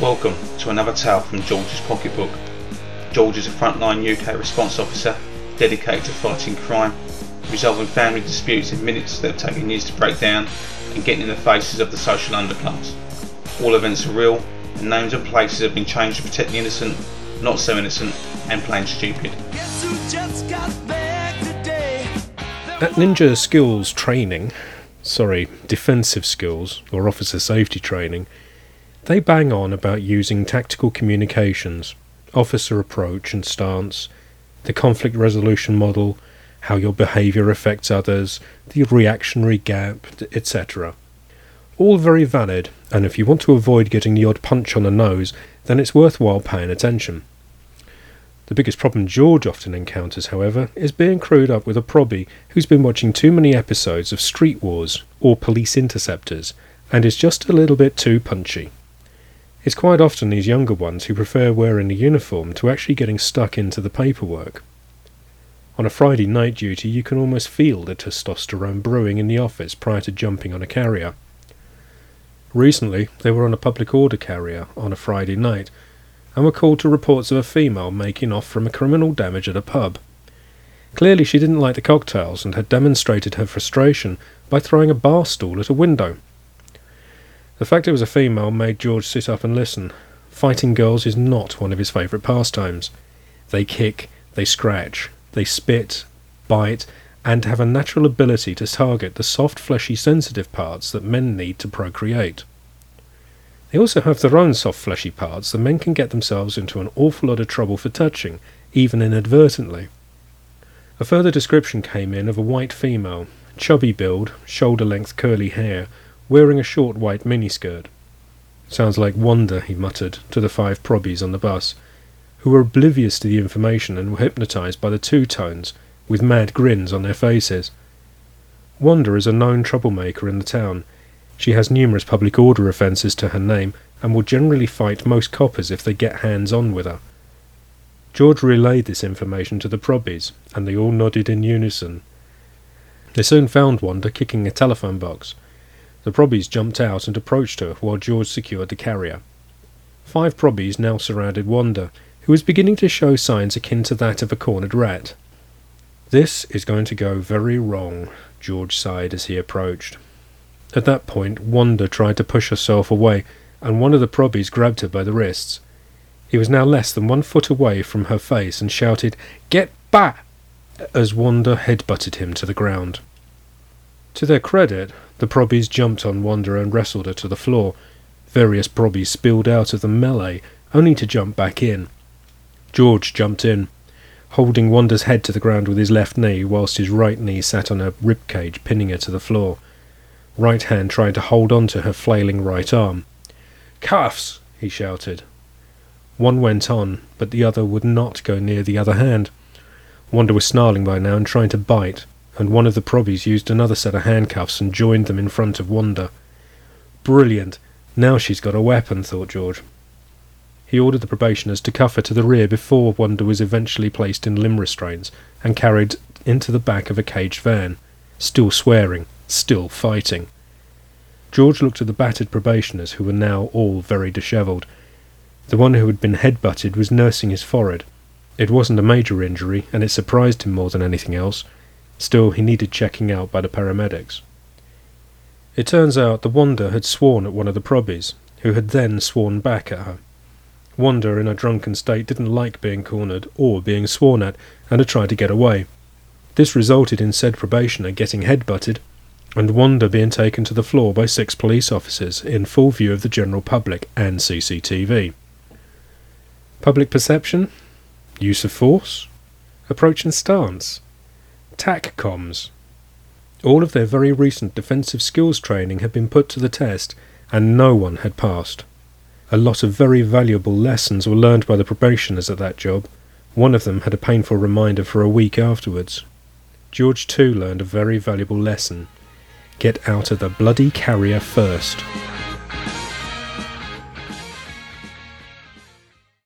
Welcome to another tale from George's pocketbook. George is a frontline UK response officer dedicated to fighting crime, resolving family disputes in minutes that have taken years to break down, and getting in the faces of the social underclass. All events are real, and names and places have been changed to protect the innocent, not so innocent, and plain stupid. At Ninja Skills Training, sorry, defensive skills or officer safety training, they bang on about using tactical communications, officer approach and stance, the conflict resolution model, how your behaviour affects others, the reactionary gap, etc. All very valid, and if you want to avoid getting the odd punch on the nose, then it's worthwhile paying attention. The biggest problem George often encounters, however, is being crewed up with a probby who's been watching too many episodes of Street Wars or Police Interceptors and is just a little bit too punchy. It's quite often these younger ones who prefer wearing a uniform to actually getting stuck into the paperwork. On a Friday night duty, you can almost feel the testosterone brewing in the office prior to jumping on a carrier. Recently, they were on a public order carrier on a Friday night and were called to reports of a female making off from a criminal damage at a pub. Clearly, she didn't like the cocktails and had demonstrated her frustration by throwing a bar stool at a window. The fact it was a female made George sit up and listen. Fighting girls is not one of his favourite pastimes. They kick, they scratch, they spit, bite, and have a natural ability to target the soft, fleshy, sensitive parts that men need to procreate. They also have their own soft, fleshy parts that men can get themselves into an awful lot of trouble for touching, even inadvertently. A further description came in of a white female, chubby build, shoulder length curly hair, wearing a short white miniskirt. Sounds like Wanda, he muttered to the five probbies on the bus, who were oblivious to the information and were hypnotized by the two tones, with mad grins on their faces. Wanda is a known troublemaker in the town. She has numerous public order offences to her name and will generally fight most coppers if they get hands on with her. George relayed this information to the probbies, and they all nodded in unison. They soon found Wanda kicking a telephone box. The probbies jumped out and approached her while George secured the carrier. Five probbies now surrounded Wanda, who was beginning to show signs akin to that of a cornered rat. This is going to go very wrong, George sighed as he approached. At that point, Wanda tried to push herself away, and one of the probbies grabbed her by the wrists. He was now less than one foot away from her face and shouted, Get back! as Wanda headbutted him to the ground. To their credit, the probbies jumped on Wanda and wrestled her to the floor. Various probbies spilled out of the melee, only to jump back in. George jumped in, holding Wanda's head to the ground with his left knee, whilst his right knee sat on her rib cage, pinning her to the floor. Right hand trying to hold on to her flailing right arm. Cuffs! he shouted. One went on, but the other would not go near the other hand. Wanda was snarling by now and trying to bite, and one of the probbies used another set of handcuffs and joined them in front of Wanda. Brilliant! Now she's got a weapon, thought George. He ordered the probationers to cuff her to the rear before Wanda was eventually placed in limb restraints and carried into the back of a caged van, still swearing, still fighting. George looked at the battered probationers, who were now all very dishevelled. The one who had been head-butted was nursing his forehead. It wasn't a major injury, and it surprised him more than anything else. Still, he needed checking out by the paramedics. It turns out the Wanda had sworn at one of the probbies, who had then sworn back at her. Wanda, in a drunken state, didn't like being cornered or being sworn at, and had tried to get away. This resulted in said probationer getting head-butted, and Wanda being taken to the floor by six police officers in full view of the general public and CCTV. Public perception? Use of force? Approach and stance? TACCOMs. All of their very recent defensive skills training had been put to the test, and no one had passed. A lot of very valuable lessons were learned by the probationers at that job. One of them had a painful reminder for a week afterwards. George too learned a very valuable lesson. Get out of the bloody carrier first.